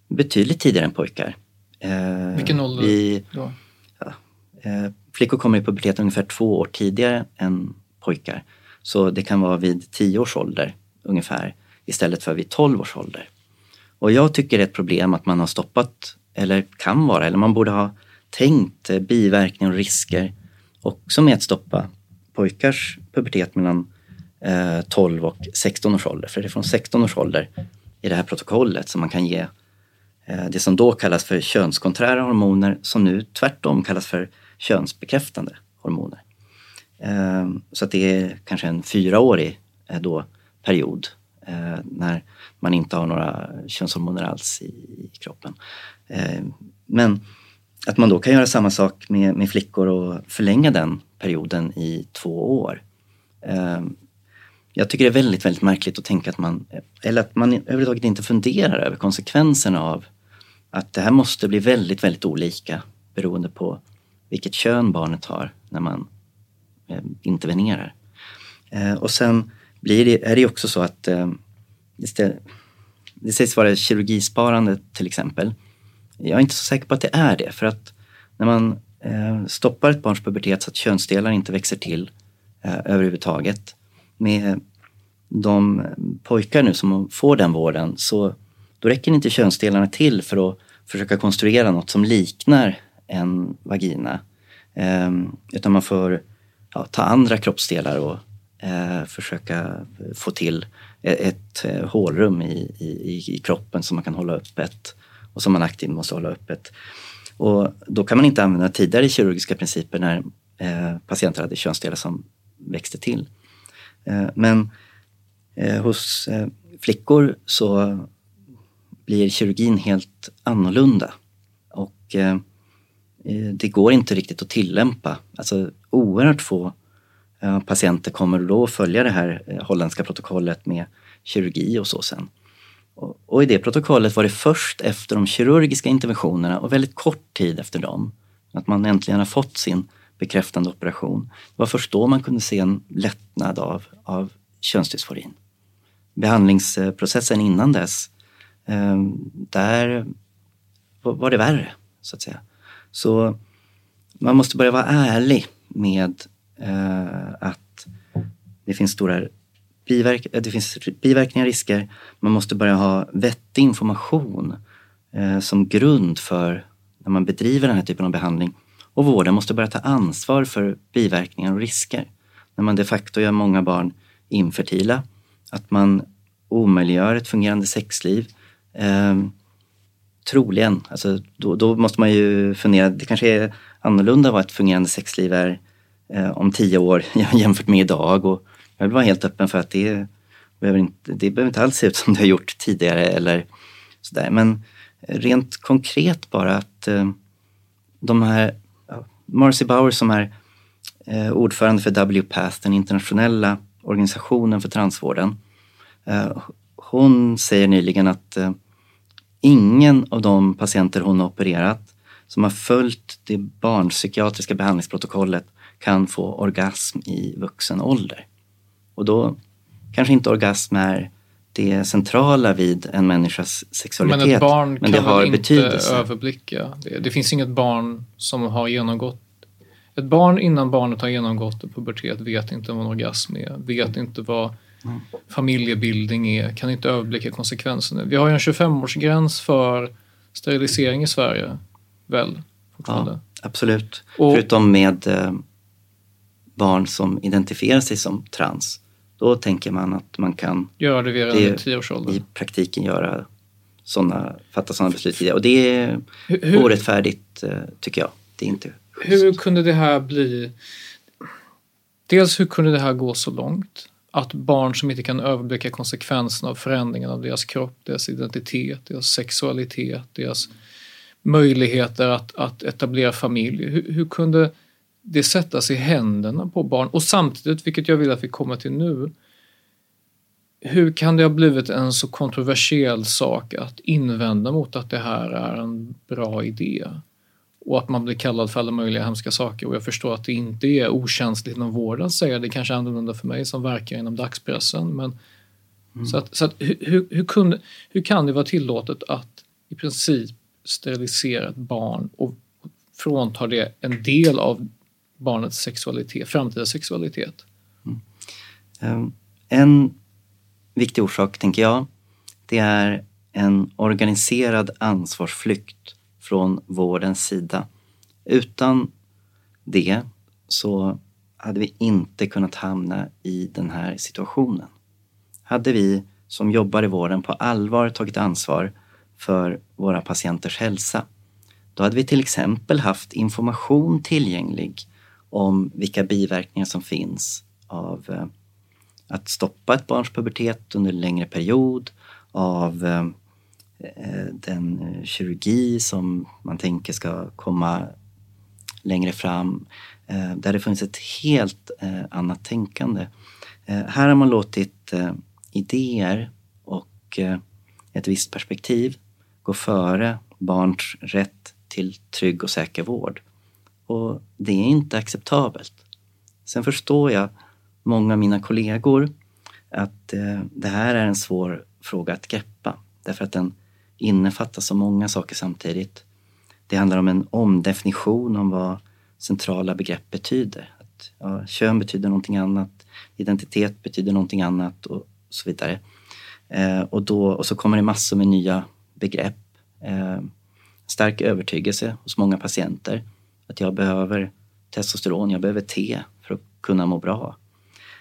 betydligt tidigare än pojkar. Eh, Vilken ålder vi, då? Ja, eh, flickor kommer i puberteten ungefär två år tidigare än pojkar. Så det kan vara vid tio års ålder ungefär istället för vid 12 års ålder. Och jag tycker det är ett problem att man har stoppat, eller kan vara, eller man borde ha tänkt eh, biverkningar och risker också med att stoppa pojkars pubertet mellan eh, 12 och 16 års ålder. För det är från 16 års ålder i det här protokollet som man kan ge eh, det som då kallas för könskonträra hormoner som nu tvärtom kallas för könsbekräftande hormoner. Eh, så att det är kanske en fyraårig eh, då, period eh, när man inte har några könshormoner alls i, i kroppen. Eh, men att man då kan göra samma sak med, med flickor och förlänga den perioden i två år. Ehm, jag tycker det är väldigt, väldigt märkligt att tänka att man, eller att man överhuvudtaget inte funderar över konsekvenserna av att det här måste bli väldigt, väldigt olika beroende på vilket kön barnet har när man ehm, intervenerar. Ehm, och sen blir det, är det också så att det, det sägs vara kirurgisparande till exempel. Jag är inte så säker på att det är det för att när man Eh, stoppar ett barns pubertet så att könsdelar inte växer till eh, överhuvudtaget. Med de pojkar nu som får den vården så då räcker inte könsdelarna till för att försöka konstruera något som liknar en vagina. Eh, utan man får ja, ta andra kroppsdelar och eh, försöka få till e-, ett, ett hålrum i, i, i kroppen som man kan hålla öppet och som man aktivt måste hålla öppet. Och då kan man inte använda tidigare kirurgiska principer när eh, patienter hade könsdelar som växte till. Eh, men eh, hos eh, flickor så blir kirurgin helt annorlunda. Och eh, eh, det går inte riktigt att tillämpa. Alltså oerhört få patienter kommer då att följa det här holländska protokollet med kirurgi och så sen. Och i det protokollet var det först efter de kirurgiska interventionerna och väldigt kort tid efter dem, att man äntligen har fått sin bekräftande operation. Det var först då man kunde se en lättnad av, av könsdysforin. Behandlingsprocessen innan dess, ehm, där var det värre, så att säga. Så man måste börja vara ärlig med eh, att det finns stora biverk eh, det finns biverkningar, risker. Man måste börja ha vettig information eh, som grund för när man bedriver den här typen av behandling. Och vården måste börja ta ansvar för biverkningar och risker. När man de facto gör många barn infertila, att man omöjliggör ett fungerande sexliv. Eh, troligen, alltså, då, då, måste man ju fundera, det kanske är annorlunda vad ett fungerande sexliv är eh, om tio år jämfört med idag. Och jag vill vara helt öppen för att det behöver inte, det behöver inte alls se ut som det har gjort tidigare eller sådär. Men rent konkret bara att eh, de här, Marcy Bauer som är eh, ordförande för WPATH, den internationella organisationen för transvården. Eh, hon säger nyligen att ingen av de patienter hon har opererat som har följt det barnpsykiatriska behandlingsprotokollet kan få orgasm i vuxen ålder. Och då kanske inte orgasm är det centrala vid en människas sexualitet. Men ett barn men kan det har väl inte betydelse. överblicka det. Det finns inget barn som har genomgått ett barn innan barnet har genomgått pubertet vet inte vad en orgasm är, vet inte vad familjebildning är, kan inte överblicka konsekvenserna. Vi har ju en 25-årsgräns för sterilisering i Sverige, väl? Ja, absolut. Och- Förutom med eh, barn som identifierar sig som trans. Då tänker man att man kan Göra det redan i 10 års ålder. i praktiken göra såna, fatta sådana beslut tidigare. Och det är Hur- hur- orättfärdigt eh, tycker jag. Det är inte schysst. Hur kunde det här bli... Dels hur kunde det här gå så långt? Att barn som inte kan överblicka konsekvenserna av förändringen av deras kropp, deras identitet, deras sexualitet, deras möjligheter att, att etablera familj. Hur, hur kunde det sättas i händerna på barn? Och samtidigt, vilket jag vill att vi kommer till nu, hur kan det ha blivit en så kontroversiell sak att invända mot att det här är en bra idé? och att man blir kallad för alla möjliga hemska saker. Och jag förstår att det inte är okänsligt inom vården säga det. kanske är annorlunda för mig som verkar inom dagspressen. Men, Så, att, så att, hur, hur, hur, kunde, hur kan det vara tillåtet att i princip sterilisera ett barn och frånta det en del av barnets sexualitet, framtida sexualitet? Mm. Eh, en viktig orsak, tänker jag, det är en organiserad ansvarsflykt från vårdens sida. Utan det så hade vi inte kunnat hamna i den här situationen. Hade vi som jobbar i vården på allvar tagit ansvar för våra patienters hälsa, då hade vi till exempel haft information tillgänglig om vilka biverkningar som finns av eh, att stoppa ett barns pubertet under en längre period, av eh, eh, den kirurgi som man tänker ska komma längre fram, där det funnits ett helt annat tänkande. Här har man låtit idéer och ett visst perspektiv gå före barns rätt till trygg och säker vård. Och det är inte acceptabelt. Sen förstår jag många av mina kollegor att eh, det här är en svår fråga att greppa därför att den innefattar så många saker samtidigt. Det handlar om en omdefinition om vad centrala begrepp betyder. Att, ja, kön betyder någonting annat, identitet betyder någonting annat och så vidare. Eh, och, då, och så kommer det massor med nya begrepp. Eh, stark övertygelse hos många patienter att jag behöver testosteron, jag behöver te för att kunna må bra.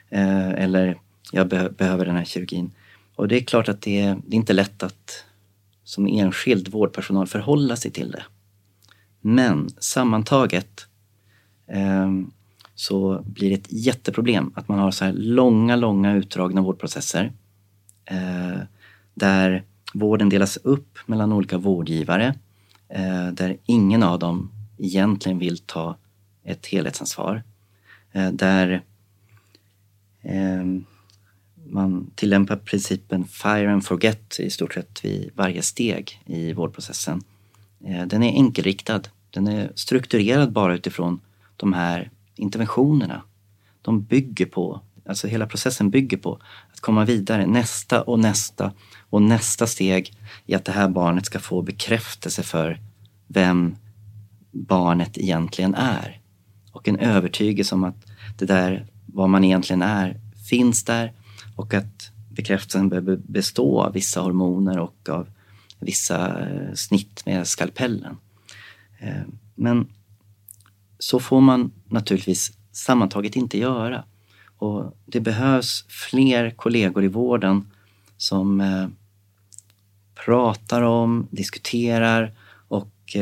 Eh, eller jag be- behöver den här kirurgin. Och det är klart att det är, det är inte lätt att som enskild vårdpersonal förhålla sig till det. Men sammantaget eh, så blir det ett jätteproblem att man har så här långa, långa utdragna vårdprocesser eh, där vården delas upp mellan olika vårdgivare eh, där ingen av dem egentligen vill ta ett helhetsansvar. Eh, där eh, man tillämpar principen fire and forget i stort sett vid varje steg i vårdprocessen. Eh, den är enkelriktad. Den är strukturerad bara utifrån de här interventionerna. De bygger på, alltså hela processen bygger på att komma vidare nästa och nästa och nästa steg i att det här barnet ska få bekräftelse för vem barnet egentligen är. Och en övertygelse om att det där, vad man egentligen är, finns där och att bekräftelsen behöver bestå av vissa hormoner och av vissa eh, snitt med skalpellen. Eh, men så får man naturligtvis sammantaget inte göra. Och det behövs fler kollegor i vården som eh, pratar om, diskuterar och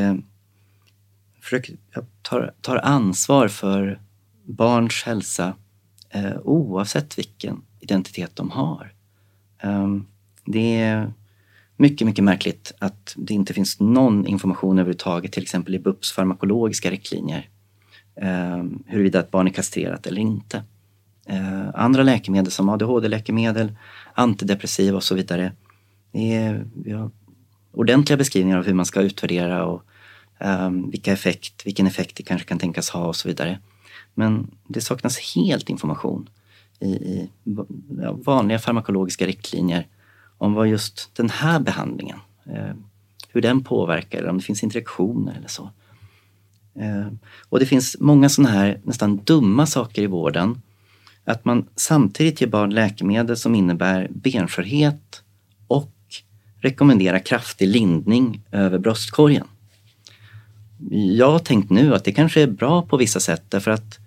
försöker, jag tar, tar ansvar för barns hälsa eh, oavsett vilken identitet de har. Um, det är mycket, mycket märkligt att det inte finns någon information överhuvudtaget, till exempel i BUPs farmakologiska riktlinjer, um, huruvida ett barn är kastrerat eller inte. Uh, andra läkemedel som ADHD-läkemedel, antidepressiva och så vidare. Det är, vi har ordentliga beskrivningar av hur man ska utvärdera och Ehm, vilka effekt, vilken effekt det kanske kan tänkas ha och så vidare. Men det saknas helt information i, i ja, vanliga farmakologiska riktlinjer om vad just den här behandlingen, eh, hur den påverkar eller om det finns interaktioner eller så. Eh, och det finns många sådana här nästan dumma saker i vården. Att man samtidigt ger barn läkemedel som innebär benskörhet och rekommenderar kraftig lindning över bröstkorgen. Jag har tänkt nu att det kanske är bra på vissa sätt därför att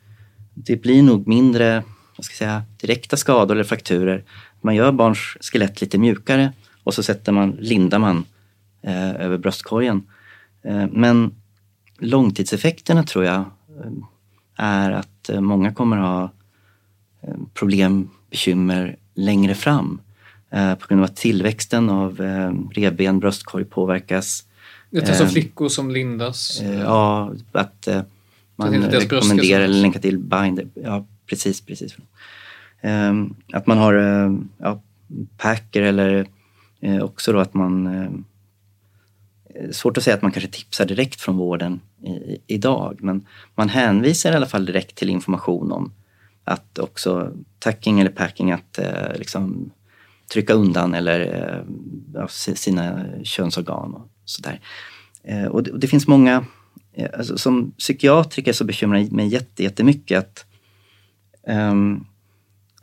det blir nog mindre vad ska jag säga, direkta skador eller frakturer. Man gör barns skelett lite mjukare och så sätter man, lindar man eh, över bröstkorgen. Eh, men långtidseffekterna tror jag eh, är att eh, många kommer ha eh, problem, bekymmer längre fram på grund av att tillväxten av revben, bröstkorg påverkas. Det är alltså flickor som lindas? Ja, att man rekommenderar eller länkar till binder. Ja, precis, precis. Att man har ja, packer eller också då att man svårt att säga att man kanske tipsar direkt från vården i, idag, men man hänvisar i alla fall direkt till information om att också tacking eller packing, att eh, liksom trycka undan eller eh, sina könsorgan och sådär. Eh, och, det, och det finns många, eh, alltså, som psykiatriker så bekymrar det mig jättemycket att um,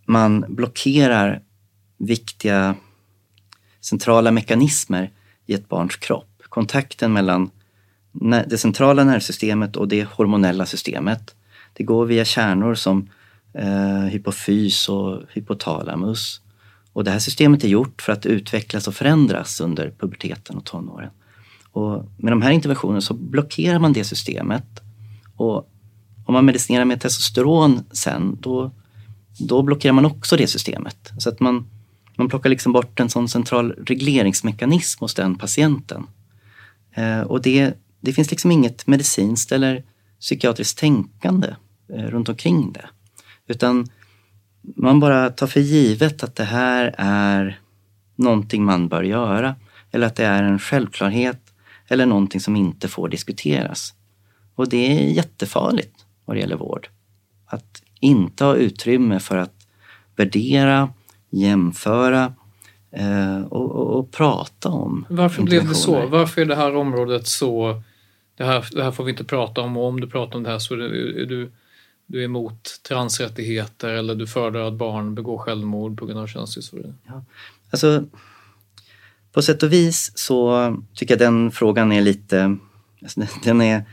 man blockerar viktiga centrala mekanismer i ett barns kropp kontakten mellan det centrala nervsystemet och det hormonella systemet. Det går via kärnor som eh, hypofys och hypotalamus. Och det här systemet är gjort för att utvecklas och förändras under puberteten och tonåren. Och med de här interventionerna så blockerar man det systemet. Och om man medicinerar med testosteron sen, då, då blockerar man också det systemet. Så att man, man plockar liksom bort en sån central regleringsmekanism hos den patienten. Eh, och det, det finns liksom inget medicinskt eller psykiatriskt tänkande eh, runt omkring det. Utan man bara tar för givet att det här är någonting man bör göra eller att det är en självklarhet eller någonting som inte får diskuteras. Och det är jättefarligt vad det gäller vård. Att inte ha utrymme för att värdera, jämföra eh, och, och, och, prata om. Varför blev det så? Varför är det här området så, det här, det här får vi inte prata om och om du pratar om det här så är, du, du är emot transrättigheter eller du föredrar att barn begår självmord på grund av könsdysfori? Ja. Alltså, på sätt och vis så tycker jag den frågan är lite, alltså den är,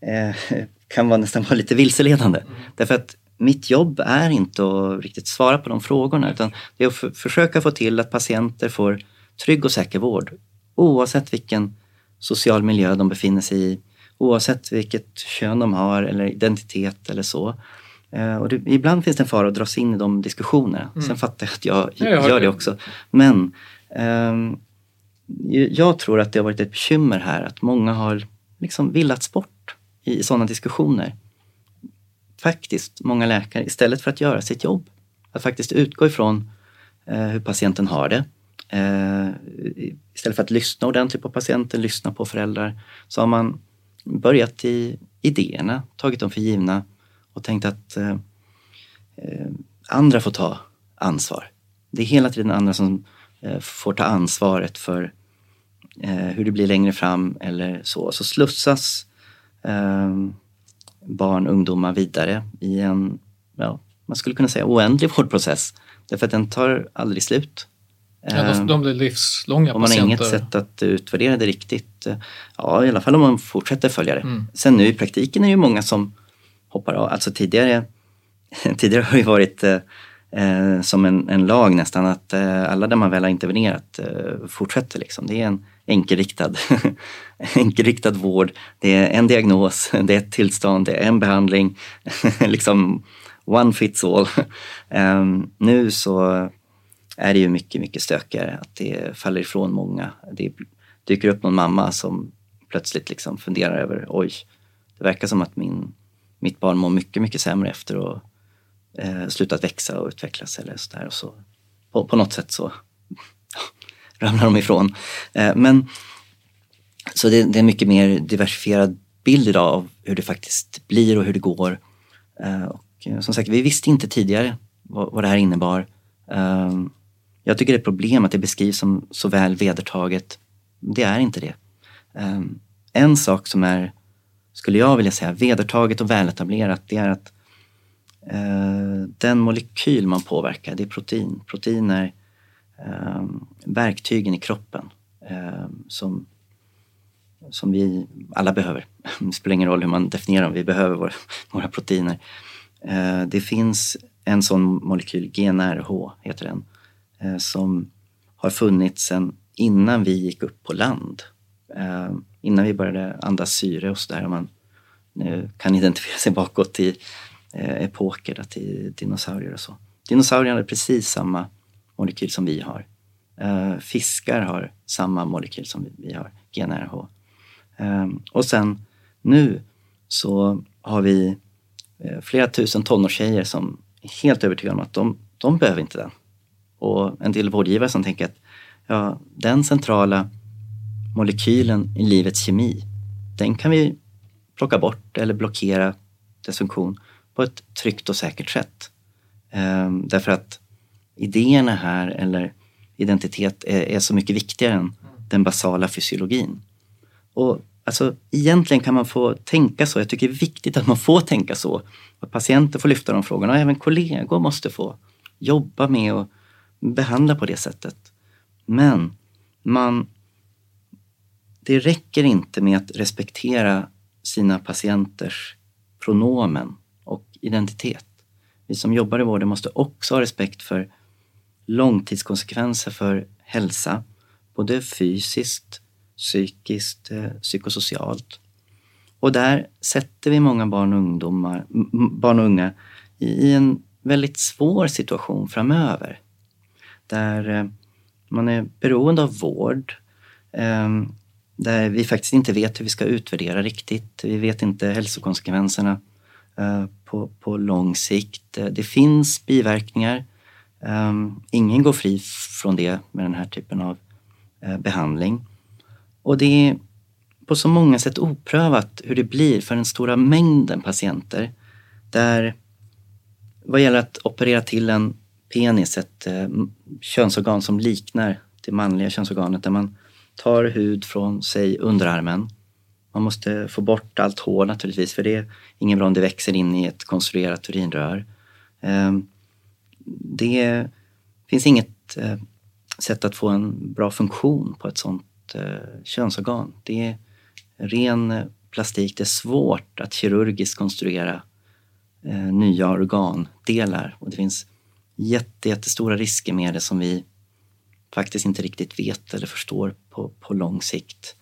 eh, kan vara nästan vara lite vilseledande. Mm. Därför att mitt jobb är inte att riktigt svara på de frågorna utan det är att försöka få till att patienter får trygg och säker vård oavsett vilken social miljö de befinner sig i, oavsett vilket kön de har eller identitet eller så. Eh, och det, ibland finns det en fara att dras in i de diskussionerna. Mm. Sen fattar jag att jag, jag gör det också. Men um, jag tror att det har varit ett bekymmer här att många har liksom villats bort i sådana diskussioner faktiskt många läkare istället för att göra sitt jobb, att faktiskt utgå ifrån eh, hur patienten har det. Eh, istället för att lyssna ordentligt på patienten, lyssna på föräldrar, så har man börjat i idéerna, tagit dem för givna och tänkt att eh, eh, andra får ta ansvar. Det är hela tiden andra som eh, får ta ansvaret för eh, hur det blir längre fram eller så. Så slussas ehm, barn, ungdomar vidare i en, ja, man skulle kunna säga oändlig vårdprocess. Därför att den tar aldrig slut. Ja, de blir livslånga Om man har inget sätt att utvärdera det riktigt. Ja, i alla fall om man fortsätter följa det. Mm. Sen nu i praktiken är det ju många som hoppar av. Alltså tidigare, tidigare har det varit eh, eh, som en, en, lag nästan att eh, alla där man väl har intervenerat eh, fortsätter. Liksom. Det är en enkelriktad, enkelriktad vård. Det är en diagnos, det är ett tillstånd, det är en behandling. liksom one fits all. Um, nu så är det ju mycket, mycket stökigare. Att det faller ifrån många. Det dyker upp någon mamma som plötsligt liksom funderar över, oj, det verkar som att min, mitt barn mår mycket, mycket sämre efter att eh, slutat växa och utvecklas eller sådär. Och så, på, på något sätt så ramlar de ifrån. Eh, men Så det, det är en mycket mer diversifierad bild idag av hur det faktiskt blir och hur det går. Eh, och eh, som sagt, vi visste inte tidigare vad, vad det här innebar. Ehm, jag tycker det är ett problem att det beskrivs som så väl vedertaget. Det är inte det. Ehm, en sak som är, skulle jag vilja säga, vedertaget och väletablerat, det är att eh, den molekyl man påverkar, det är protein. Protein är ehm, verktygen i kroppen ehm, som, som vi alla behöver. Det spelar ingen roll hur man definierar dem, vi behöver våra, våra proteiner. Eh, det finns en sån molekyl, GNRH heter den, Eh, som har funnits sedan innan vi gick upp på land. Eh, innan vi började andas syre och sådär. Man nu kan identifiera sig bakåt i eh, epoker, då, till dinosaurier och så. Dinosaurier hade precis samma molekyl som vi har. Fiskar har samma molekyl som vi har, GNRH. Ehm, och sen nu så har vi flera tusen tonårstjejer som är helt övertygade om att de, de behöver inte den. Och en del vårdgivare som tänker att ja, den centrala molekylen i livets kemi, den kan vi plocka bort eller blockera dess funktion på ett tryggt och säkert sätt. Ehm, därför att idéerna här, eller identitet, är, är, så mycket viktigare än den basala fysiologin. Och alltså, egentligen kan man få tänka så. Jag tycker det är viktigt att man får tänka så. Att patienter får lyfta de frågorna och även kollegor måste få jobba med och behandla på det sättet. Men man det räcker inte med att respektera sina patienters pronomen och identitet. Vi som jobbar i vården måste också ha respekt för långtidskonsekvenser för hälsa, både fysiskt, psykiskt, eh, psykosocialt. Och där sätter vi många barn och, ungdomar, barn och unga i en väldigt svår situation framöver. Där eh, man är beroende av vård, eh, där vi faktiskt inte vet hur vi ska utvärdera riktigt. Vi vet inte hälsokonsekvenserna eh, på, på lång sikt. Det finns biverkningar. Ingen går fri från det med den här typen av behandling. Och det är på så många sätt oprövat hur det blir för den stora mängden patienter där vad gäller att operera till en penis, ett eh, könsorgan som liknar det manliga könsorganet där man tar hud från, sig underarmen. Man måste få bort allt hår naturligtvis för det är ingen bra om det växer in i ett konstruerat urinrör. Eh, det finns inget eh, sätt att få en bra funktion på ett sånt eh, könsorgan. Det är ren eh, plastik. Det är svårt att kirurgiskt konstruera eh, nya organdelar och det finns jätte, jättestora risker med det som vi faktiskt inte riktigt vet eller förstår på, på lång sikt.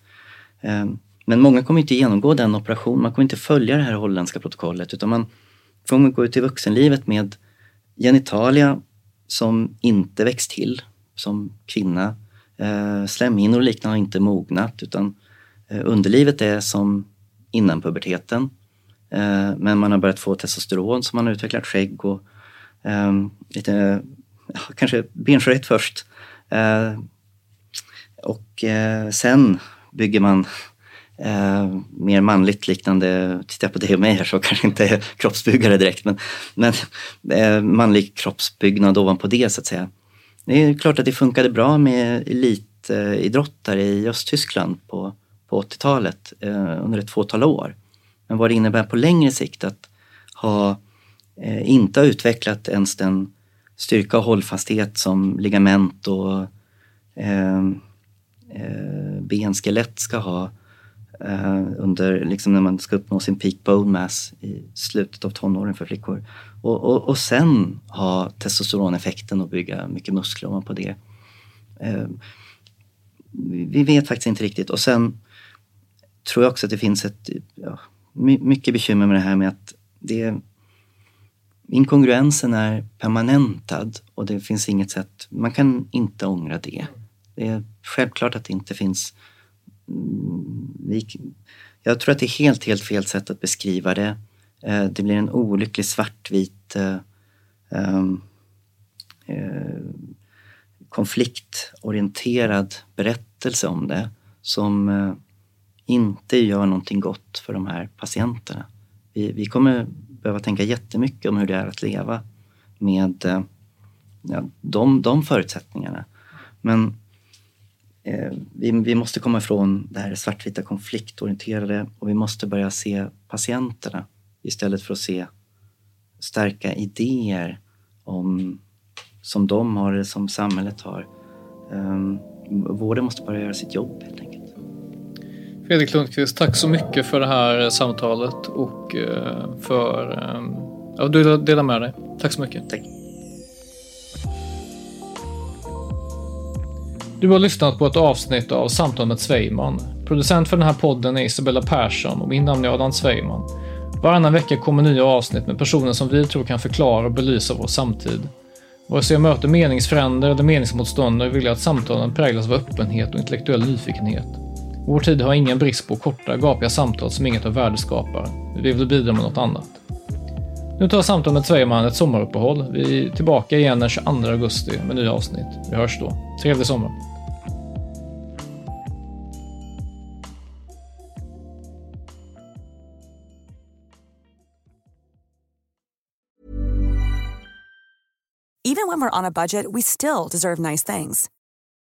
Ehm, men många kommer inte genomgå den operationen, man kommer inte följa det här holländska protokollet utan man kommer gå ut i vuxenlivet med genitalia som inte växt till som kvinna. Ehm, slemhinnor och liknande har inte mognat utan eh, underlivet är som innan puberteten. Ehm, men man har börjat få testosteron så man har utvecklat skägg och Ehm, lite, ja, kanske benskörhet först Eh, och eh, sen bygger man eh, mer manligt liknande, tittar jag på dig och mig här så kanske inte är kroppsbyggare direkt, men, men eh, manlig kroppsbyggnad ovanpå det så att säga. Det är klart att det funkade bra med elitidrottare i Östtyskland på, på 80-talet eh, under ett fåtal år. Men vad det innebär på längre sikt att ha, eh, Eh, inte har utvecklat ens den styrka och hållfasthet som ligament och eh, eh, benskelett ska ha eh, under, liksom när man ska uppnå sin peak bone mass i slutet av tonåren för flickor. Och, och, och sen ha testosteroneffekten och bygga mycket muskler ovanpå det. Eh, vi vet faktiskt inte riktigt. Och sen tror jag också att det finns ett ja, mycket bekymmer med det här med att det Inkongruensen är permanentad och det finns inget sätt, man kan inte ångra det. Det är självklart att det inte finns... Mm, jag tror att det är helt, helt fel sätt att beskriva det. Eh, det blir en olycklig svartvit eh, ehm, eh, konfliktorienterad berättelse om det som inte gör någonting gott för de här patienterna. Vi, vi kommer behöva tänka jättemycket om hur det är att leva med eh, ja, de, de förutsättningarna. Men eh, vi, vi måste komma ifrån det här svartvita konfliktorienterade och vi måste börja se patienterna istället för att se starka idéer om, som de har eller som samhället har. Eh, vården måste bara göra sitt jobb helt enkelt. Fredrik Lundqvist, tack så mycket för det här samtalet och eh, för att du delar med dig. Tack så mycket. Tack. Du har lyssnat på ett avsnitt av Samtal med Sveiman. Producent för den här podden är Isabella Persson och min namn är Adam Sveiman. Varannan vecka kommer nya avsnitt med personer som vi tror kan förklara och belysa vår samtid. Vare sig jag möter meningsfränder eller meningsmotståndare vill jag att samtalen präglas av öppenhet och intellektuell nyfikenhet. Vår tid har ingen brist på korta, gapiga samtal som inget av värde skapar. Vi vill bidra med något annat. Nu tar Samtal med Sverigeman ett sommaruppehåll. Vi är tillbaka igen den 22 augusti med nya avsnitt. Vi hörs då. Trevlig sommar! Even when we're on a budget, we still deserve nice things.